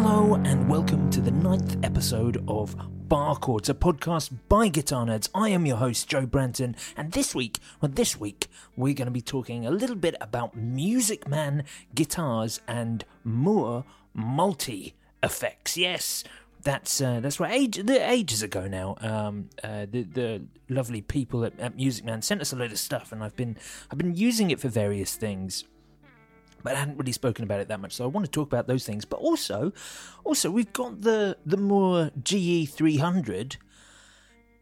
Hello and welcome to the ninth episode of Bar Chords, a podcast by guitar nerds. I am your host Joe Branton, and this week, well, this week we're going to be talking a little bit about Music Man guitars and Mooer multi effects. Yes, that's uh, that's right. Age, ages ago now, um, uh, the the lovely people at, at Music Man sent us a load of stuff, and I've been I've been using it for various things but I hadn't really spoken about it that much, so I want to talk about those things. But also, also we've got the the Mooer GE three hundred,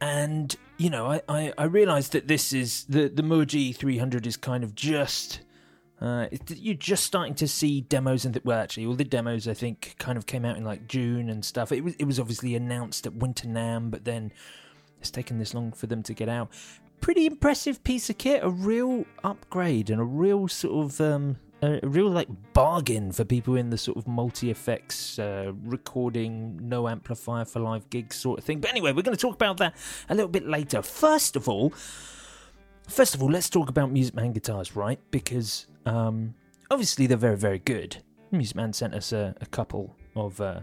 and you know, I, I, I realised that this is the the Mooer GE three hundred is kind of just. Uh, you're just starting to see demos and th- well, actually, all the demos I think kind of came out in like June and stuff. It was it was obviously announced at Winter NAMM, but then it's taken this long for them to get out. Pretty impressive piece of kit, a real upgrade and a real sort of um, a real like bargain for people in the sort of multi effects uh, recording no amplifier for live gigs sort of thing. But anyway we're going to talk about that a little bit later. First of all first of all let's talk about music man guitars right? Because um, obviously they're very very good. Music man sent us a, a couple of uh,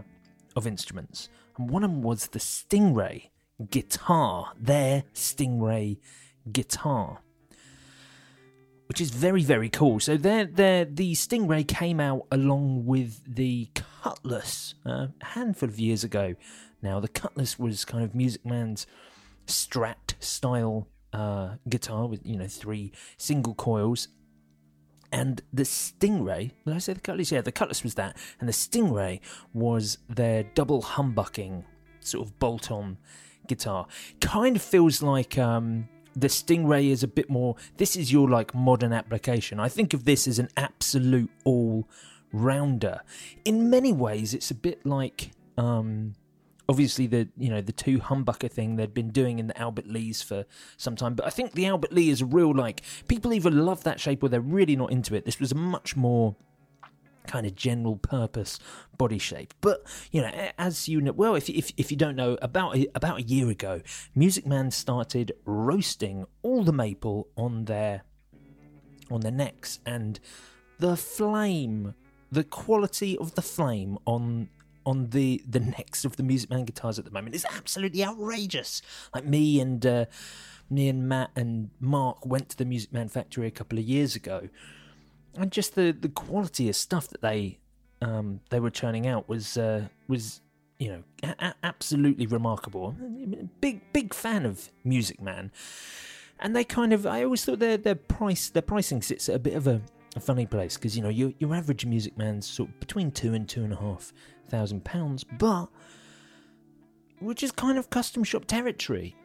of instruments. And one of them was the stingray guitar their stingray guitar which is very very cool. So there, there, the Stingray came out along with the Cutlass uh, a handful of years ago. Now the Cutlass was kind of Music Man's Strat style uh, guitar with you know three single coils. And the Stingray, did I say the Cutlass? Yeah, the Cutlass was that. And the Stingray was their double humbucking sort of bolt on guitar. Kind of feels like um, the Stingray is a bit more. This is your like modern application. I think of this as an absolute all rounder. In many ways, it's a bit like. Um, obviously the you know the two humbucker thing they'd been doing in the Albert Lees for some time but I think the Albert Lee is a real like people either love that shape or they're really not into it this was a much more kind of general purpose body shape. But you know, as you know, well, if if if you don't know, about about a year ago, Music Man started roasting all the maple on their on their necks, and the flame, the quality of the flame on on the the necks of the Music Man guitars at the moment is absolutely outrageous. Like me and uh, me and Matt and Mark went to the Music Man factory a couple of years ago and just the the quality of stuff that they um, they were churning out was uh, was you know a- absolutely remarkable. Big big fan of Music Man, and they kind of I always thought their their price their pricing sits at a bit of a, a funny place because you know your your average Music Man's sort of between two and two and a half thousand pounds, but which is kind of custom shop territory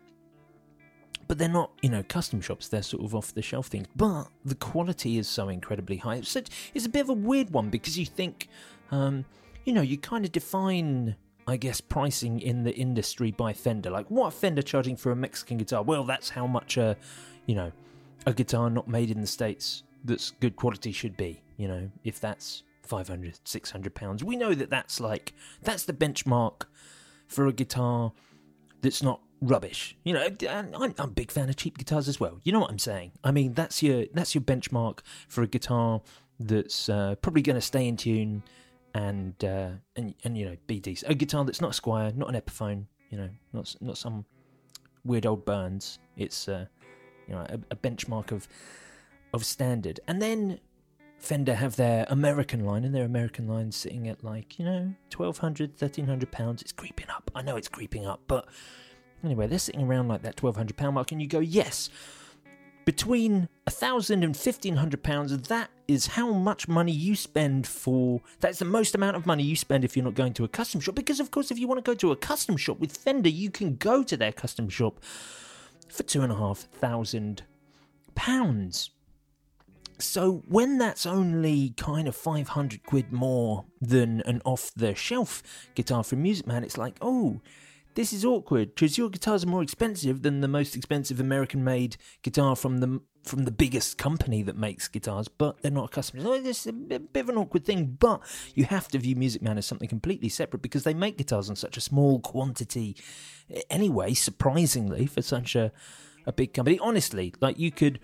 but they're not, you know, custom shops. They're sort of off the shelf things. But the quality is so incredibly high. It's, such, it's a bit of a weird one because you think, um, you know, you kind of define, I guess, pricing in the industry by Fender. Like, what Fender charging for a Mexican guitar? Well, that's how much a, you know, a guitar not made in the States that's good quality should be. You know, if that's 500, 600 pounds. We know that that's like, that's the benchmark for a guitar that's not rubbish. You know, I'm, I'm a big fan of cheap guitars as well. You know what I'm saying? I mean, that's your that's your benchmark for a guitar that's uh, probably going to stay in tune and uh, and and you know be decent. A guitar that's not a Squier, not an Epiphone. You know, not not some weird old Burns. It's uh, you know a, a benchmark of of standard. And then Fender have their American line, and their American line sitting at like, you know, 1200 1300 pounds. It's creeping up. I know it's creeping up, but anyway, they're sitting around like that 1200 pound mark, and you go, yes, between a thousand and fifteen hundred pounds, that is how much money you spend for. That's the most amount of money you spend if you're not going to a custom shop. Because, of course, if you want to go to a custom shop with Fender, you can go to their custom shop for two and a half thousand pounds. So when that's only kind of 500 quid more than an off the shelf guitar from Music Man, it's like, oh, this is awkward because your guitars are more expensive than the most expensive American made guitar from the from the biggest company that makes guitars, but they're not a customer. So it's a bit of an awkward thing, but you have to view Music Man as something completely separate because they make guitars in such a small quantity eh, anyway, surprisingly, for such a, a big company. Honestly, like you could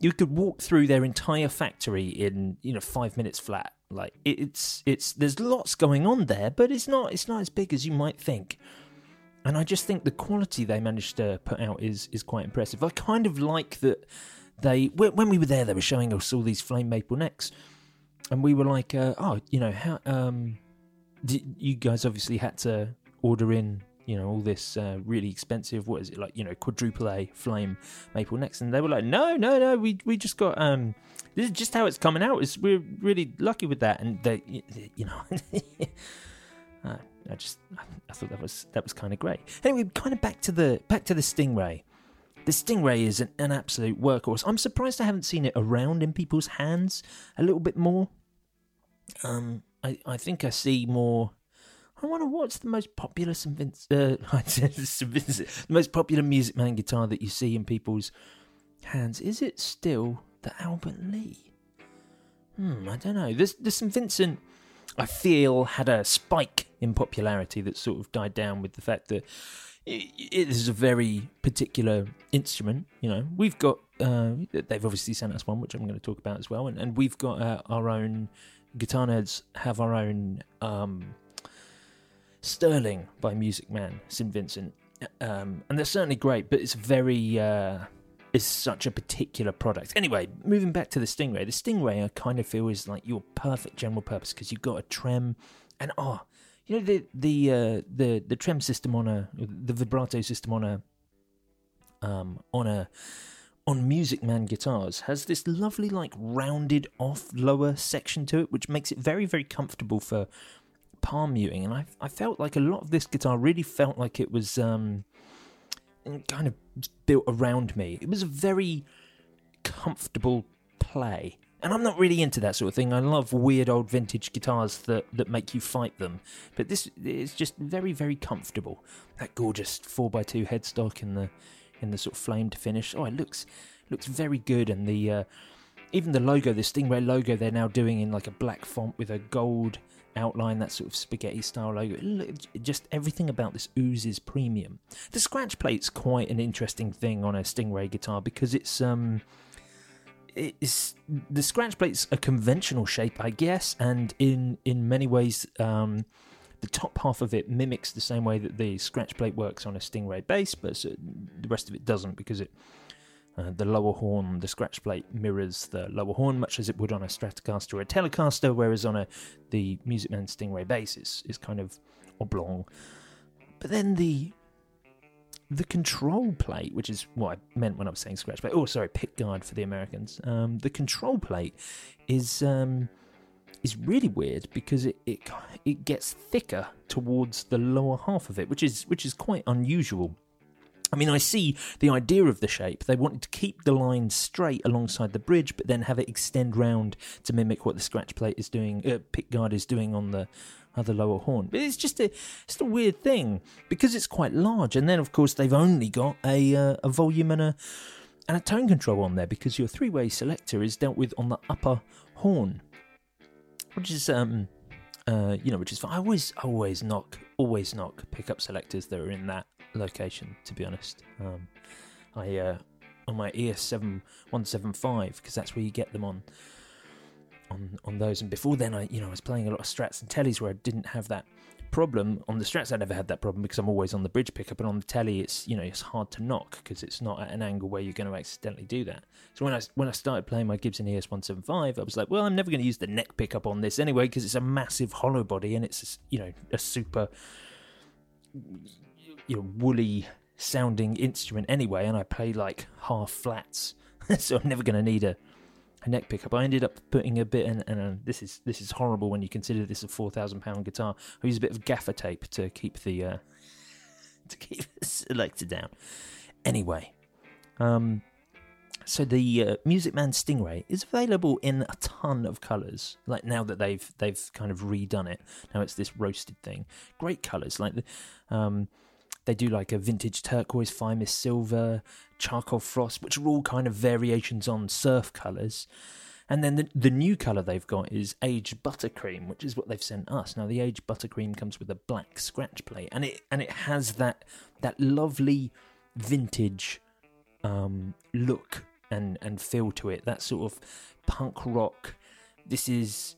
you could walk through their entire factory in you know five minutes flat. Like it's it's there's lots going on there, but it's not it's not as big as you might think. And I just think the quality they managed to put out is is quite impressive. I kind of like that they when we were there, they were showing us all these flame maple necks, and we were like, uh, oh, you know how um, you guys obviously had to order in you know all this uh, really expensive what is it like you know quadruple A flame maple necks and they were like no no no we we just got um this is just how it's coming out is we're really lucky with that and they you know I just I thought that was that was kind of great. Anyway kind of back to the back to the Stingray. The Stingray is an, an absolute workhorse. I'm surprised I haven't seen it around in people's hands a little bit more. Um I I think I see more I wonder what's the most popular St. Vincent, uh, St. Vincent, the most popular Music Man guitar that you see in people's hands. Is it still the Albert Lee? Hmm, I don't know. This the St. Vincent, I feel, had a spike in popularity that sort of died down with the fact that it, it is a very particular instrument. You know, we've got uh, they've obviously sent us one, which I'm going to talk about as well, and, and we've got uh, our own guitar nerds have our own. Um, Sterling by Music Man, St. Vincent. Um, and they're certainly great, but it's very. Uh, it's such a particular product. Anyway, moving back to the Stingray. The Stingray, I kind of feel is like your perfect general purpose because you've got a trem, and oh, you know the the uh, the the trem system on a the vibrato system on a um on a on Music Man guitars has this lovely like rounded off lower section to it, which makes it very very comfortable for palm muting, and I I felt like a lot of this guitar really felt like it was um, kind of built around me. It was a very comfortable play. And I'm not really into that sort of thing. I love weird old vintage guitars that, that make you fight them. But this is just very, very comfortable. That gorgeous 4x2 headstock in the in the sort of flamed finish. Oh, it looks looks very good. And the uh, even the logo, the Stingray logo, they're now doing in like a black font with a gold outline, that sort of spaghetti style logo. Just everything about this oozes premium. The scratch plate's quite an interesting thing on a Stingray guitar because it's um it's the scratch plate's a conventional shape, I guess, and in in many ways um the top half of it mimics the same way that the scratch plate works on a Stingray bass, but the rest of it doesn't because it uh, the lower horn, the scratch plate mirrors the lower horn, much as it would on a Stratocaster or a Telecaster, whereas on a the Music Man Stingray bass is, is kind of oblong. But then the the control plate, which is what I meant when I was saying scratch plate. Oh, sorry, pick guard for the Americans. Um, the control plate is um, is really weird because it, it it gets thicker towards the lower half of it, which is which is quite unusual I mean, I see the idea of the shape. They wanted to keep the line straight alongside the bridge, but then have it extend round to mimic what the scratch plate is doing, uh, pickguard is doing on the other lower horn. But it's just a, just a weird thing because it's quite large. And then, of course, they've only got a uh, a volume and a and a tone control on there because your three way selector is dealt with on the upper horn, which is um uh you know which is fine. I always always knock always knock pickup selectors that are in that location, to be honest. Um, I uh, on my ES7 175 because that's where you get them on. on on those. And before then, I you know I was playing a lot of Strats and Tellys where I didn't have that problem on the strats i never had that problem because i'm always on the bridge pickup and on the telly it's you know it's hard to knock because it's not at an angle where you're going to accidentally do that. So when i when i started playing my gibson es175 i was like well i'm never going to use the neck pickup on this anyway because it's a massive hollow body and it's you know a super you know woolly sounding instrument anyway and i play like half flats. So i'm never going to need a a neck pickup. I ended up putting a bit, and, and this is this is horrible when you consider this a four thousand pound guitar. I used a bit of gaffer tape to keep the uh, to keep the selector down. Anyway, um, so the uh, Music Man Stingray is available in a ton of colours. Like now that they've they've kind of redone it, now it's this roasted thing. Great colours, like the um, they do like a vintage turquoise, fine silver, charcoal frost, which are all kind of variations on surf colours. And then the, the new colour they've got is aged buttercream, which is what they've sent us. Now the aged buttercream comes with a black scratch plate, and it and it has that that lovely vintage um, look and and feel to it. That sort of punk rock. This is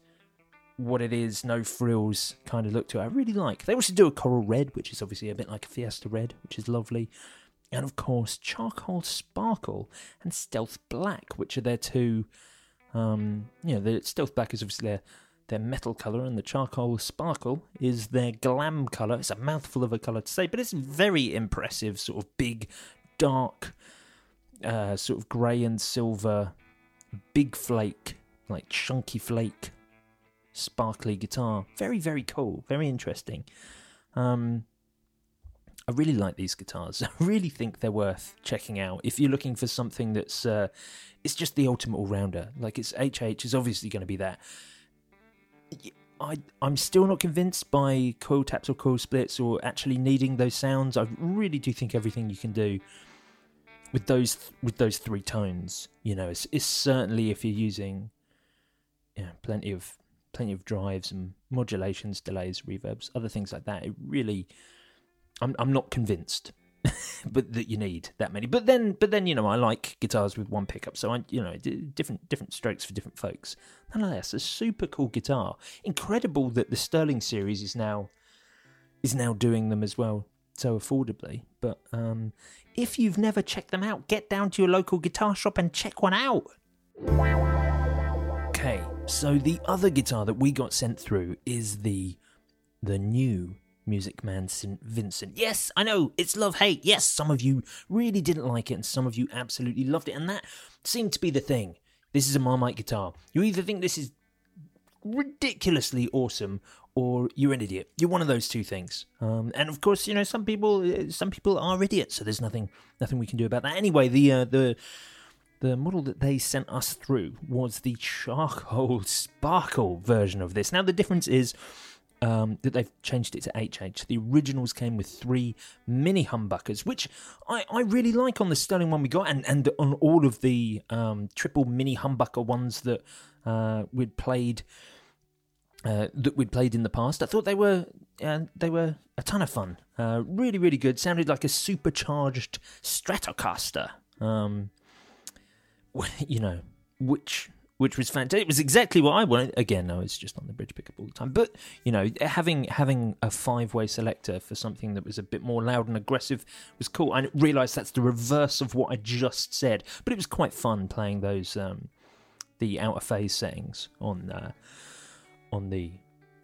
what it is, no frills kind of look to it. I really like. They also do a coral red, which is obviously a bit like a Fiesta red, which is lovely. And of course, charcoal sparkle and stealth black, which are their two. Um, you know, the stealth black is obviously their their metal color, and the charcoal sparkle is their glam color. It's a mouthful of a color to say, but it's very impressive. Sort of big, dark, uh, sort of grey and silver, big flake, like chunky flake sparkly guitar. Very, very cool. Very interesting. Um, I really like these guitars. I really think they're worth checking out. If you're looking for something that's, uh, it's just the ultimate all rounder. Like it's HH is obviously going to be that. I, I'm still not convinced by coil taps or coil splits or actually needing those sounds. I really do think everything you can do with those with those three tones, you know, it's, it's certainly if you're using yeah, plenty of plenty of drives and modulations, delays, reverbs, other things like that. It really, I'm I'm not convinced, but that you need that many. But then, but then you know, I like guitars with one pickup, so I you know different different strokes for different folks. Nonetheless, a super cool guitar. Incredible that the Sterling series is now is now doing them as well so affordably. But um, if you've never checked them out, get down to your local guitar shop and check one out. Okay, so the other guitar that we got sent through is the the new Music Man St. Vincent. Yes, I know, it's love hate. Yes, some of you really didn't like it and some of you absolutely loved it, and that seemed to be the thing. This is a Marmite guitar. You either think this is ridiculously awesome or you're an idiot. You're one of those two things. Um, and of course, you know some people some people are idiots, so there's nothing nothing we can do about that. Anyway, the uh, the the model that they sent us through was the charcoal sparkle version of this. Now, the difference is um, that they've changed it to HH. The originals came with three mini humbuckers, which I, I really like on the Sterling one we got, and, and on all of the um, triple mini humbucker ones that uh, we'd played. Uh, that we'd played in the past, I thought they were uh, they were a ton of fun. Uh, really, really good. Sounded like a supercharged Stratocaster. Um, you know, which which was fantastic. It was exactly what I wanted. Again, I was just on the bridge pickup all the time. But you know, having having a five way selector for something that was a bit more loud and aggressive was cool. I realised that's the reverse of what I just said, but it was quite fun playing those um, the outer phase settings on uh, on the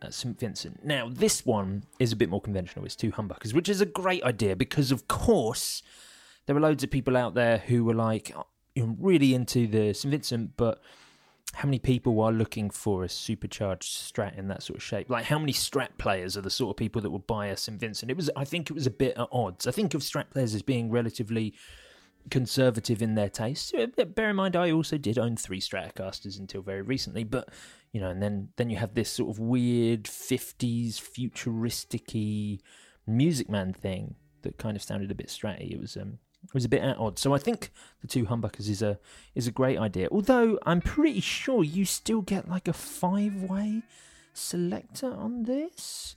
uh, St Vincent. Now, this one is a bit more conventional. It's two humbuckers, which is a great idea because, of course, there are loads of people out there who were like, really into the St Vincent, but how many people are looking for a supercharged Strat in that sort of shape? Like, how many Strat players are the sort of people that would buy a St Vincent? It was, I think, it was a bit at odds. I think of Strat players as being relatively conservative in their taste. Bear in mind, I also did own three Stratocasters until very recently, but you know, and then then you have this sort of weird '50s futuristic Music Man thing that kind of sounded a bit stratty. It was um, it was a bit odd. So I think the two humbuckers is a is a great idea. Although I'm pretty sure you still get like a five way selector on this.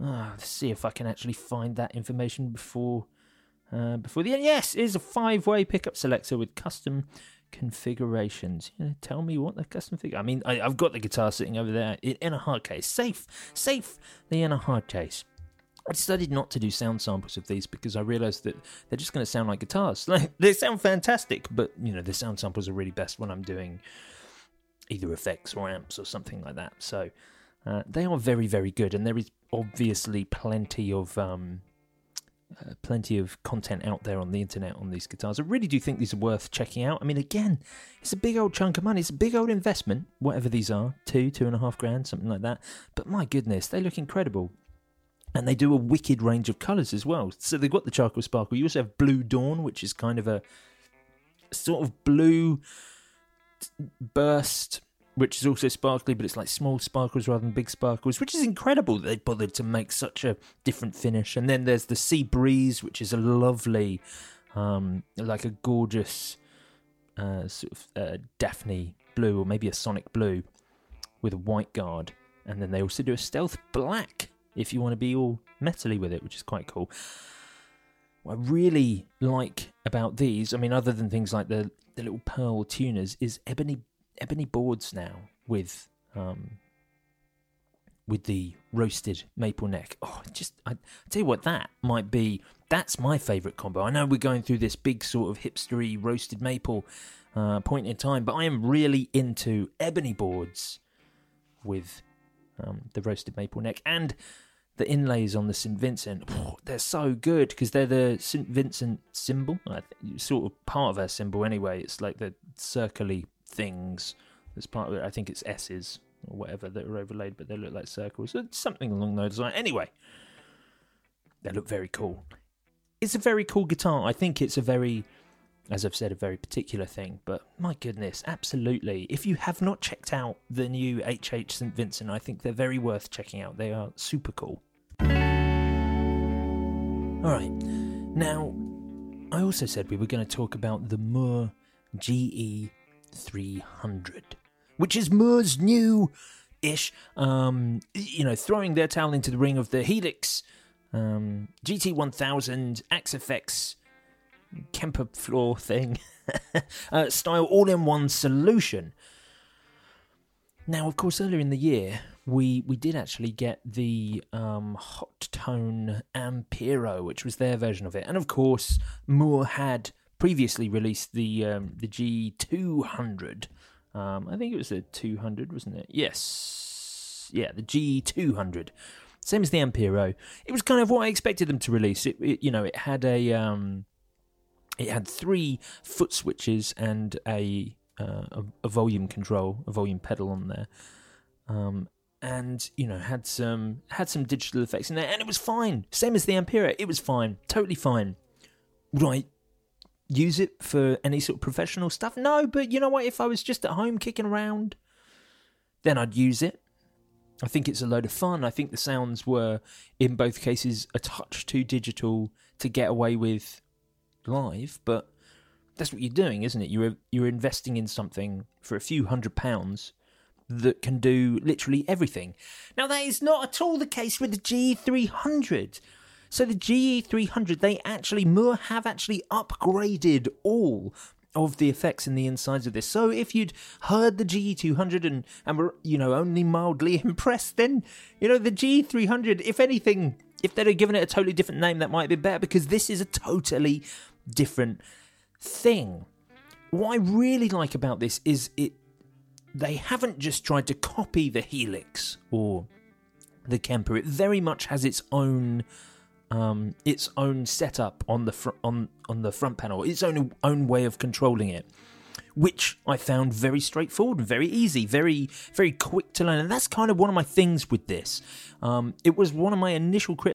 Ah, let's see if I can actually find that information before uh, before the end. Yes, it is a five way pickup selector with custom configurations. You know, tell me what the custom figure. I mean, I, have got the guitar sitting over there in, in a hard case, safe, safely in a hard case. I decided not to do sound samples of these because I realized that they're just going to sound like guitars. Like they sound fantastic, but you know the sound samples are really best when I'm doing either effects or amps or something like that. So uh, they are very very good, and there is obviously plenty of um, uh, plenty of content out there on the internet on these guitars. I really do think these are worth checking out. I mean, again, it's a big old chunk of money. It's a big old investment, whatever these are, two, two and a half grand, something like that. But my goodness, they look incredible. And they do a wicked range of colours as well. So they've got the charcoal sparkle. You also have Blue Dawn, which is kind of a sort of blue burst which is also sparkly, but it's like small sparkles rather than big sparkles, which is incredible that they bothered to make such a different finish. And then there's the Sea Breeze, which is a lovely, um, like a gorgeous uh, sort of uh, Daphne blue, or maybe a Sonic blue with a white guard. And then they also do a Stealth Black if you want to be all metally with it, which is quite cool. What I really like about these, I mean, other than things like the, the little pearl tuners, is ebony ebony boards now with um, with the roasted maple neck. Oh, just I, I tell you what, that might be that's my favourite combo. I know we're going through this big sort of hipstery roasted maple uh, point in time, but I am really into ebony boards with um, the roasted maple neck and the inlays on the St Vincent. Oh, they're so good because they're the St Vincent symbol, sort of part of our symbol anyway. It's like the circly things as part of it. I think it's S's or whatever that are overlaid, but they look like circles. So something along those lines. Anyway, they look very cool. It's a very cool guitar. I think it's a very, as I've said, a very particular thing. But my goodness, absolutely. If you have not checked out the new HH St. Vincent, I think they're very worth checking out. They are super cool. All right. Now, I also said we were going to talk about the Mooer GE 300, which is Mooer's new ish, um, you know, throwing their towel into the ring of the Helix um, GT1000 Axe-Fx Kemper floor thing uh, style all in one solution. Now, of course, earlier in the year, we we did actually get the um, Hotone Ampero, which was their version of it, and of course, Mooer had previously released the um, the G200. Um, I think it was the 200, wasn't it? Yes, yeah, the G200. Same as the Ampero. It was kind of what I expected them to release. It, it you know, it had a um, it had three foot switches and a, uh, a, a volume control, a volume pedal on there. Um, and you know had some had some digital effects in there, and it was fine. Same as the Ampero, it was fine, totally fine. Right, use it for any sort of professional stuff? No, but you know what? If I was just at home kicking around, then I'd use it. I think it's a load of fun. I think the sounds were, in both cases, a touch too digital to get away with live, but that's what you're doing, isn't it? You're you're investing in something for a few hundred pounds that can do literally everything. Now that is not at all the case with the G300. So the GE300, they actually, Mooer have actually upgraded all of the effects in the insides of this. So if you'd heard the GE200 and, and were, you know, only mildly impressed, then, you know, the GE300, if anything, if they'd have given it a totally different name, that might be better because this is a totally different thing. What I really like about this is it they haven't just tried to copy the Helix or the Kemper. It very much has its own um, its own setup on the fr- on on the front panel, its own own way of controlling it, which I found very straightforward, very easy, very very quick to learn, and that's kind of one of my things with this. Um, it was one of my initial criticisms.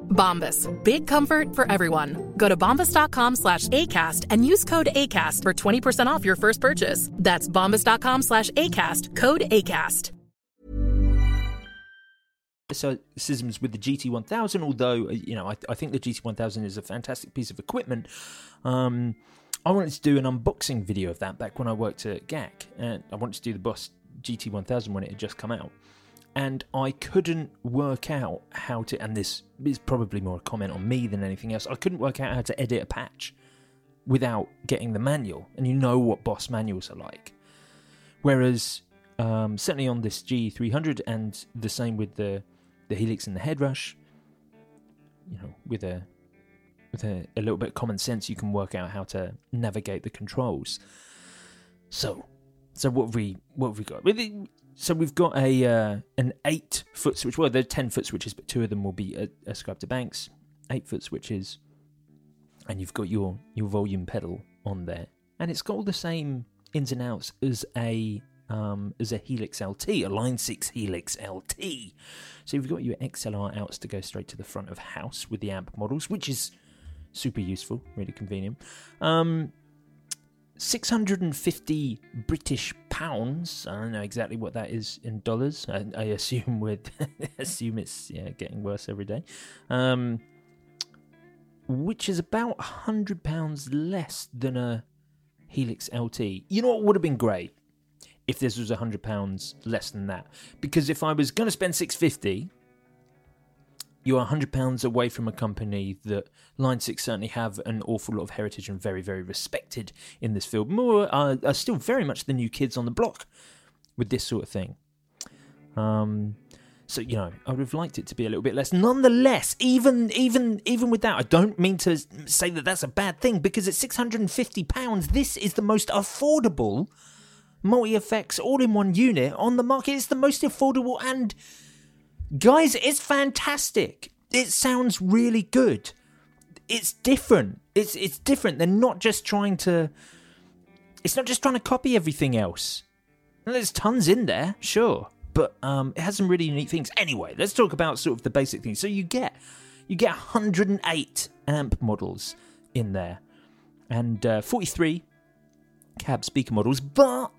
Bombas. Big comfort for everyone. Go to bombas.com slash ACAST and use code ACAST for 20% off your first purchase. That's bombas.com slash ACAST. Code ACAST. So, criticisms with the GT1000, although, uh, you know, I, I think the GT1000 is a fantastic piece of equipment. Um, I wanted to do an unboxing video of that back when I worked at GAK, and I wanted to do the Boss GT1000 when it had just come out. And I couldn't work out how to, and this is probably more a comment on me than anything else, I couldn't work out how to edit a patch without getting the manual. And you know what Boss manuals are like. Whereas, um, certainly on this G300, and the same with the, the Helix and the Headrush, you know, with a with a, a little bit of common sense, you can work out how to navigate the controls. So, so what have we what have we got? So we've got a uh, an eight foot switch. Well, they're ten foot switches, but two of them will be ascribed to Banks. Eight foot switches, and you've got your your volume pedal on there, and it's got all the same ins and outs as a um, as a Helix LT, a Line Six Helix LT. So you've got your XLR outs to go straight to the front of house with the amp models, which is super useful, really convenient. Um, 650 British pounds. I don't know exactly what that is in dollars. I, I assume we assume it's yeah getting worse every day. Um, which is about hundred pounds less than a Helix LT. You know what would have been great if this was hundred pounds less than that? Because if I was going to spend 650 you're £100 away from a company that Line 6 certainly have an awful lot of heritage and very, very respected in this field. Mooer are, are still very much the new kids on the block with this sort of thing. Um, so you know, I would have liked it to be a little bit less. Nonetheless, even even even with that, I don't mean to say that that's a bad thing because at six hundred and fifty pounds, this is the most affordable multi effects all in one unit on the market. It's the most affordable and Guys, it's fantastic. It sounds really good. It's different. It's it's different. They're not just trying to it's not just trying to copy everything else. there's tons in there, sure, but um, it has some really neat things. Anyway, let's talk about sort of the basic things. So you get you get 108 amp models in there, and uh, 43 cab speaker models, but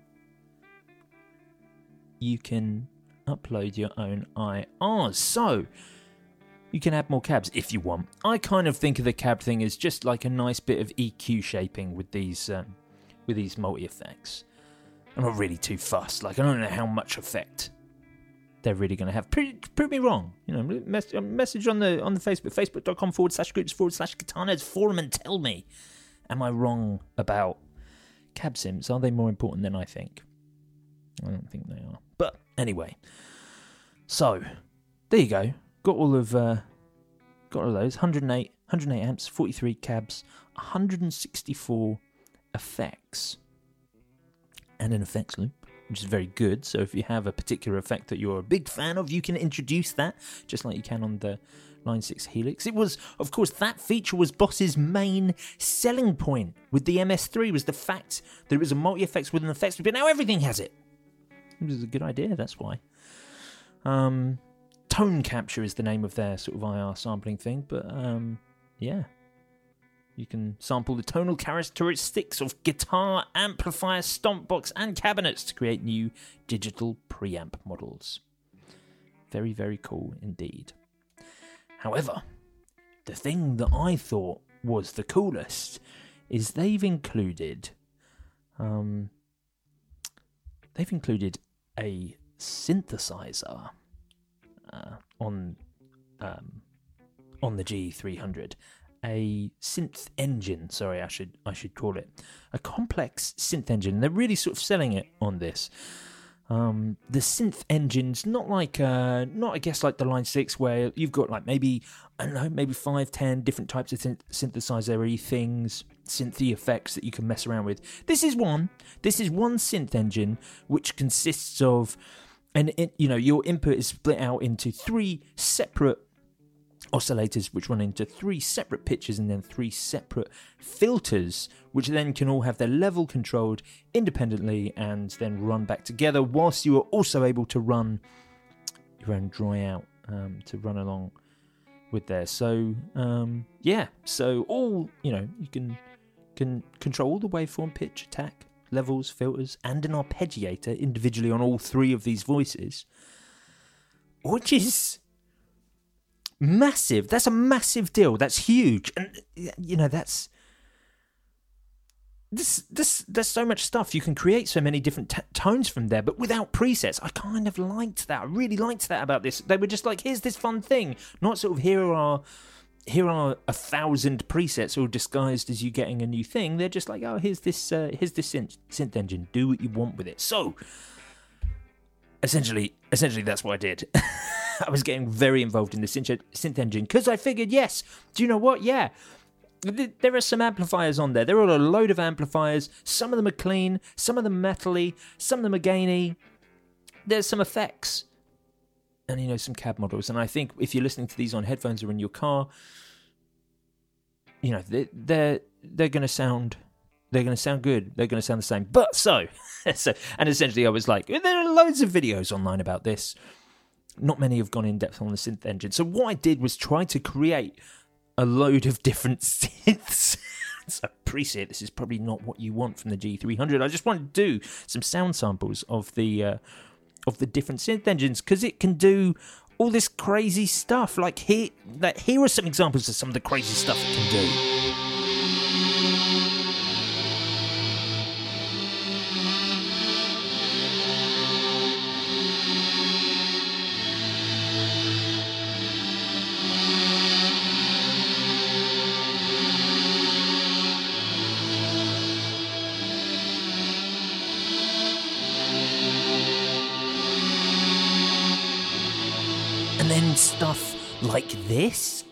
you can upload your own IRs. So, you can add more cabs if you want. I kind of think of the cab thing as just like a nice bit of EQ shaping with these um, with these multi effects. I'm not really too fussed. Like I don't know how much effect they're really going to have. Prove, prove, me wrong. You know, mess, message on the on the Facebook, facebook.com forward slash groups forward slash nerds forum, and tell me, am I wrong about cab sims? Are they more important than I think? I don't think they are. But anyway, so there you go. Got all of uh, got all of those 108, 108 amps, 43 cabs, 164 effects, and an effects loop, which is very good. So if you have a particular effect that you're a big fan of, you can introduce that just like you can on the Line 6 Helix. It was, of course, that feature was Boss's main selling point with the MS3 was the fact that it was a multi-effects with an effects loop, but now everything has it. It was a good idea, that's why. Um, tone capture is the name of their sort of IR sampling thing, but um, yeah. You can sample the tonal characteristics of guitar, amplifier, stomp box, and cabinets to create new digital preamp models. Very, very cool indeed. However, the thing that I thought was the coolest is they've included um, they've included a synthesizer uh, on um, on the G300 a synth engine. Sorry, I should I should call it a complex synth engine. They're really sort of selling it on this. Um, the synth engines, not like uh, not I guess like the Line Six, where you've got like maybe I don't know, maybe five, ten different types of synth- synthesizer things, synthy effects that you can mess around with. This is one. This is one synth engine which consists of, and you know your input is split out into three separate oscillators which run into three separate pitches and then three separate filters which then can all have their level controlled independently and then run back together whilst you are also able to run your own dry out um, to run along with there so um, yeah so all you know you can can control the waveform pitch attack levels filters and an arpeggiator individually on all three of these voices which is massive. That's a massive deal. That's huge, and you know that's this this there's so much stuff. You can create so many different t- tones from there but without presets. I kind of liked that. I really liked that about this. They were just like here's this fun thing. Not sort of here are here are a thousand presets all disguised as you getting a new thing they're just like oh here's this uh, here's this synth, synth engine do what you want with it so essentially essentially that's what i did I was getting very involved in the synth, synth engine because I figured, yes, do you know what? Yeah, there are some amplifiers on there. There are a load of amplifiers. Some of them are clean, some of them metally, some of them are gainy. There's some effects, and you know some cab models. And I think if you're listening to these on headphones or in your car, you know they're they're, they're going to sound they're going to sound good. They're going to sound the same. But so, so, and essentially, I was like, there are loads of videos online about this not many have gone in depth on the synth engine. So what I did was try to create a load of different synths. so appreciate this is probably not what you want from the G300. I just want to do some sound samples of the uh, of the different synth engines because it can do all this crazy stuff. Like here, like here are some examples of some of the crazy stuff it can do. Like this?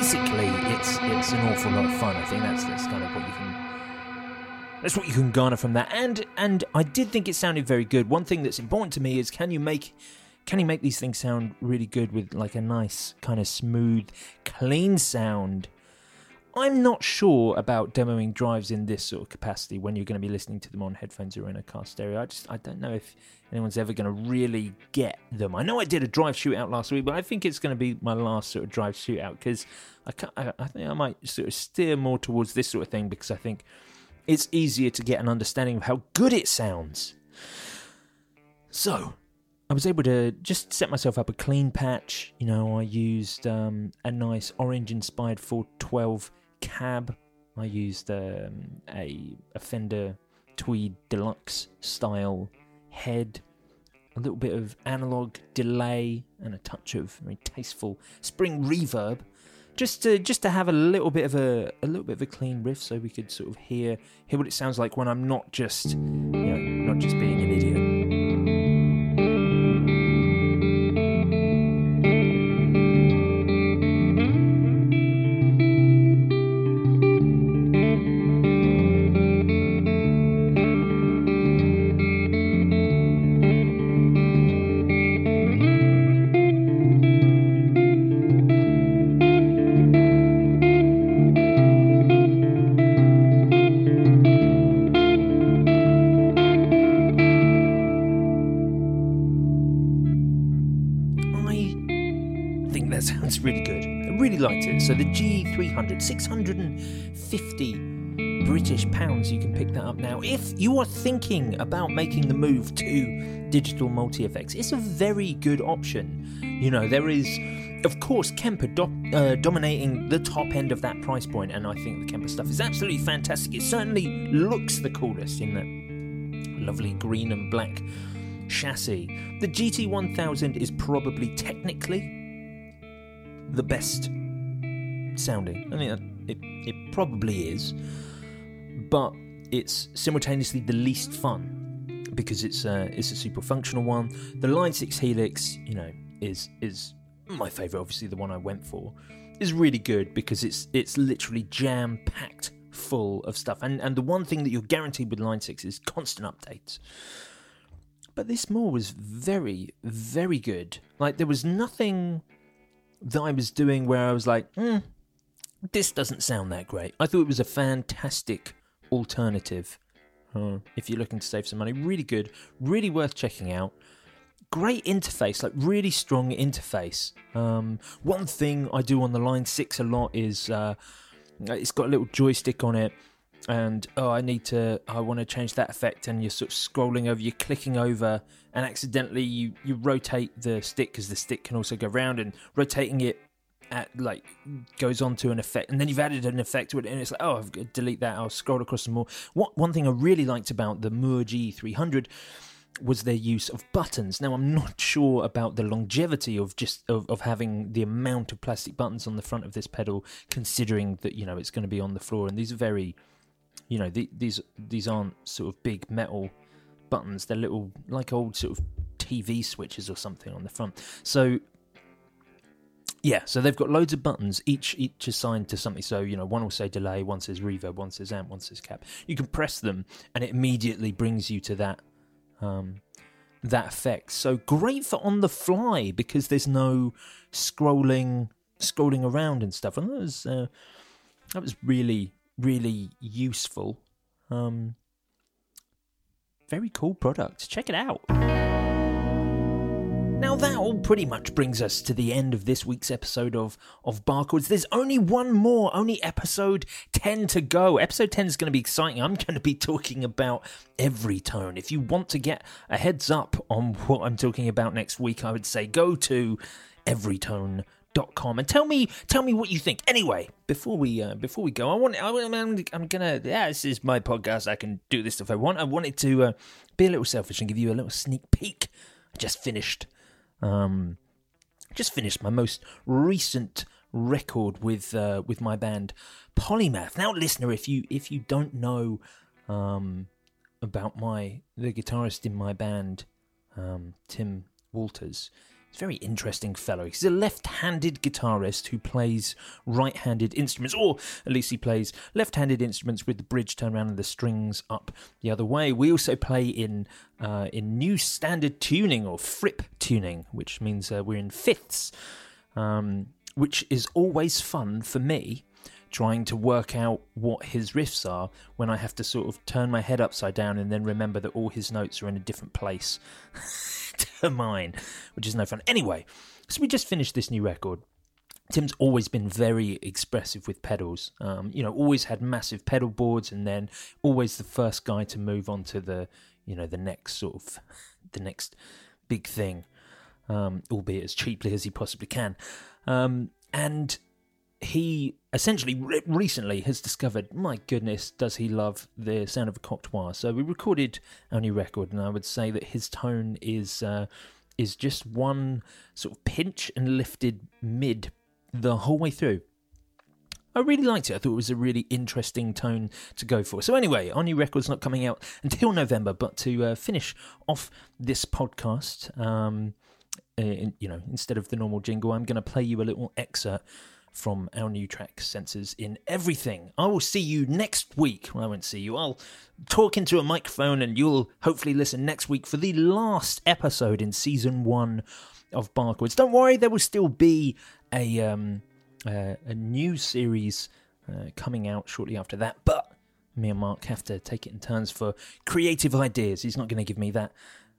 Basically, it's it's an awful lot of fun. I think that's that's kind of what you can that's what you can garner from that. And and I did think it sounded very good. One thing that's important to me is can you make can you make these things sound really good with like a nice kind of smooth, clean sound? I'm not sure about demoing drives in this sort of capacity when you're going to be listening to them on headphones or in a car stereo. I just I don't know if anyone's ever going to really get them. I know I did a drive shootout last week, but I think it's going to be my last sort of drive shootout because I, I, I think I might sort of steer more towards this sort of thing because I think it's easier to get an understanding of how good it sounds. So, I was able to just set myself up a clean patch. You know, I used um, a nice orange inspired 412 cab. I used um, a, a Fender Tweed Deluxe style head, a little bit of analog delay and a touch of very tasteful spring reverb, just to just to have a little bit of a a little bit of a clean riff, so we could sort of hear hear what it sounds like when I'm not just you know not just being an idiot. 650 British pounds, you can pick that up now. If you are thinking about making the move to digital multi effects, it's a very good option. You know, there is, of course, Kemper do- uh, dominating the top end of that price point, and I think the Kemper stuff is absolutely fantastic. It certainly looks the coolest in that lovely green and black chassis. The GT1000 is probably technically the best sounding. I mean, it, it probably is, but it's simultaneously the least fun because it's a, it's a super functional one. The Line 6 Helix, you know, is is my favourite, obviously the one I went for, is really good because it's it's literally jam packed full of stuff. And and the one thing that you're guaranteed with Line 6 is constant updates. But this Mooer was very, very good. Like there was nothing that I was doing where I was like, hmm, this doesn't sound that great. I thought it was a fantastic alternative. Uh, if you're looking to save some money, really good, really worth checking out. Great interface, like really strong interface. Um, one thing I do on the Line Six a lot is uh, it's got a little joystick on it, and oh, I need to, I want to change that effect, and you're sort of scrolling over, you're clicking over, and accidentally you you rotate the stick because the stick can also go round, and rotating it at like goes on to an effect, and then you've added an effect to it, and it's like, oh, I've delete that. I'll scroll across some more. What one thing I really liked about the Mooer G300 was their use of buttons. Now I'm not sure about the longevity of just of, of having the amount of plastic buttons on the front of this pedal, considering that you know it's going to be on the floor, and these are very, you know, the, these these aren't sort of big metal buttons. They're little like old sort of TV switches or something on the front. So yeah, so they've got loads of buttons, each each assigned to something. So you know, one will say delay, one says reverb, one says amp, one says cab. You can press them, and it immediately brings you to that um, that effect. So great for on the fly because there's no scrolling scrolling around and stuff. And that was uh, that was really really useful. Um, very cool product. Check it out. Now that all pretty much brings us to the end of this week's episode of of Barchords. There's only one more, only episode 10 to go. Episode 10 is going to be exciting. I'm going to be talking about every tone. If you want to get a heads up on what I'm talking about next week, I would say go to everytone dot com and tell me tell me what you think anyway before we uh, before we go i want I, I'm, I'm gonna yeah this is my podcast i can do this if i want i wanted to uh, be a little selfish and give you a little sneak peek I just finished um, just finished my most recent record with uh, with my band Polymath. Now, listener, if you if you don't know um, about my the guitarist in my band, um, Tim Walters, he's a very interesting fellow. He's a left-handed guitarist who plays right-handed instruments, or at least he plays left-handed instruments with the bridge turned around and the strings up the other way. We also play in uh, in new standard tuning or Fripp tuning, which means uh, we're in fifths, um, which is always fun for me. Trying to work out what his riffs are when I have to sort of turn my head upside down and then remember that all his notes are in a different place to mine, which is no fun. Anyway, so we just finished this new record. Tim's always been very expressive with pedals. Um, you know, always had massive pedal boards, and then always the first guy to move on to the, you know, the next sort of, the next big thing, um, albeit as cheaply as he possibly can. Um, and he essentially re- recently has discovered, my goodness, does he love the sound of a cocteau? So we recorded our new record, and I would say that his tone is uh, is just one sort of pinch and lifted mid the whole way through. I really liked it. I thought it was a really interesting tone to go for. So anyway, our new record's not coming out until November, but to uh, finish off this podcast, um, uh, in, you know, instead of the normal jingle, I'm going to play you a little excerpt from our new track Sensors in Everything. I will see you next week. Well, I won't see you. I'll talk into a microphone and you'll hopefully listen next week for the last episode in season one of Barchords. Don't worry, there will still be a um, uh, a new series uh, coming out shortly after that, but me and Mark have to take it in turns for creative ideas. He's not going to give me that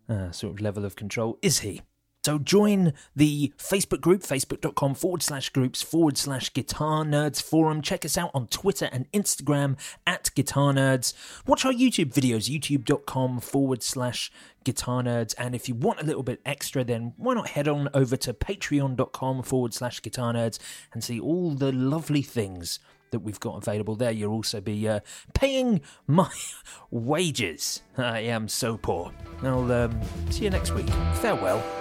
uh, sort of level of control, is he? So join the Facebook group, facebook.com forward slash groups forward slash guitar nerds forum. Check us out on Twitter and Instagram at guitar nerds. Watch our YouTube videos, youtube.com forward slash guitar nerds. And if you want a little bit extra, then why not head on over to patreon.com forward slash guitar nerds and see all the lovely things that we've got available there. You'll also be uh, paying my wages. I am so poor. I'll um, see you next week. Farewell.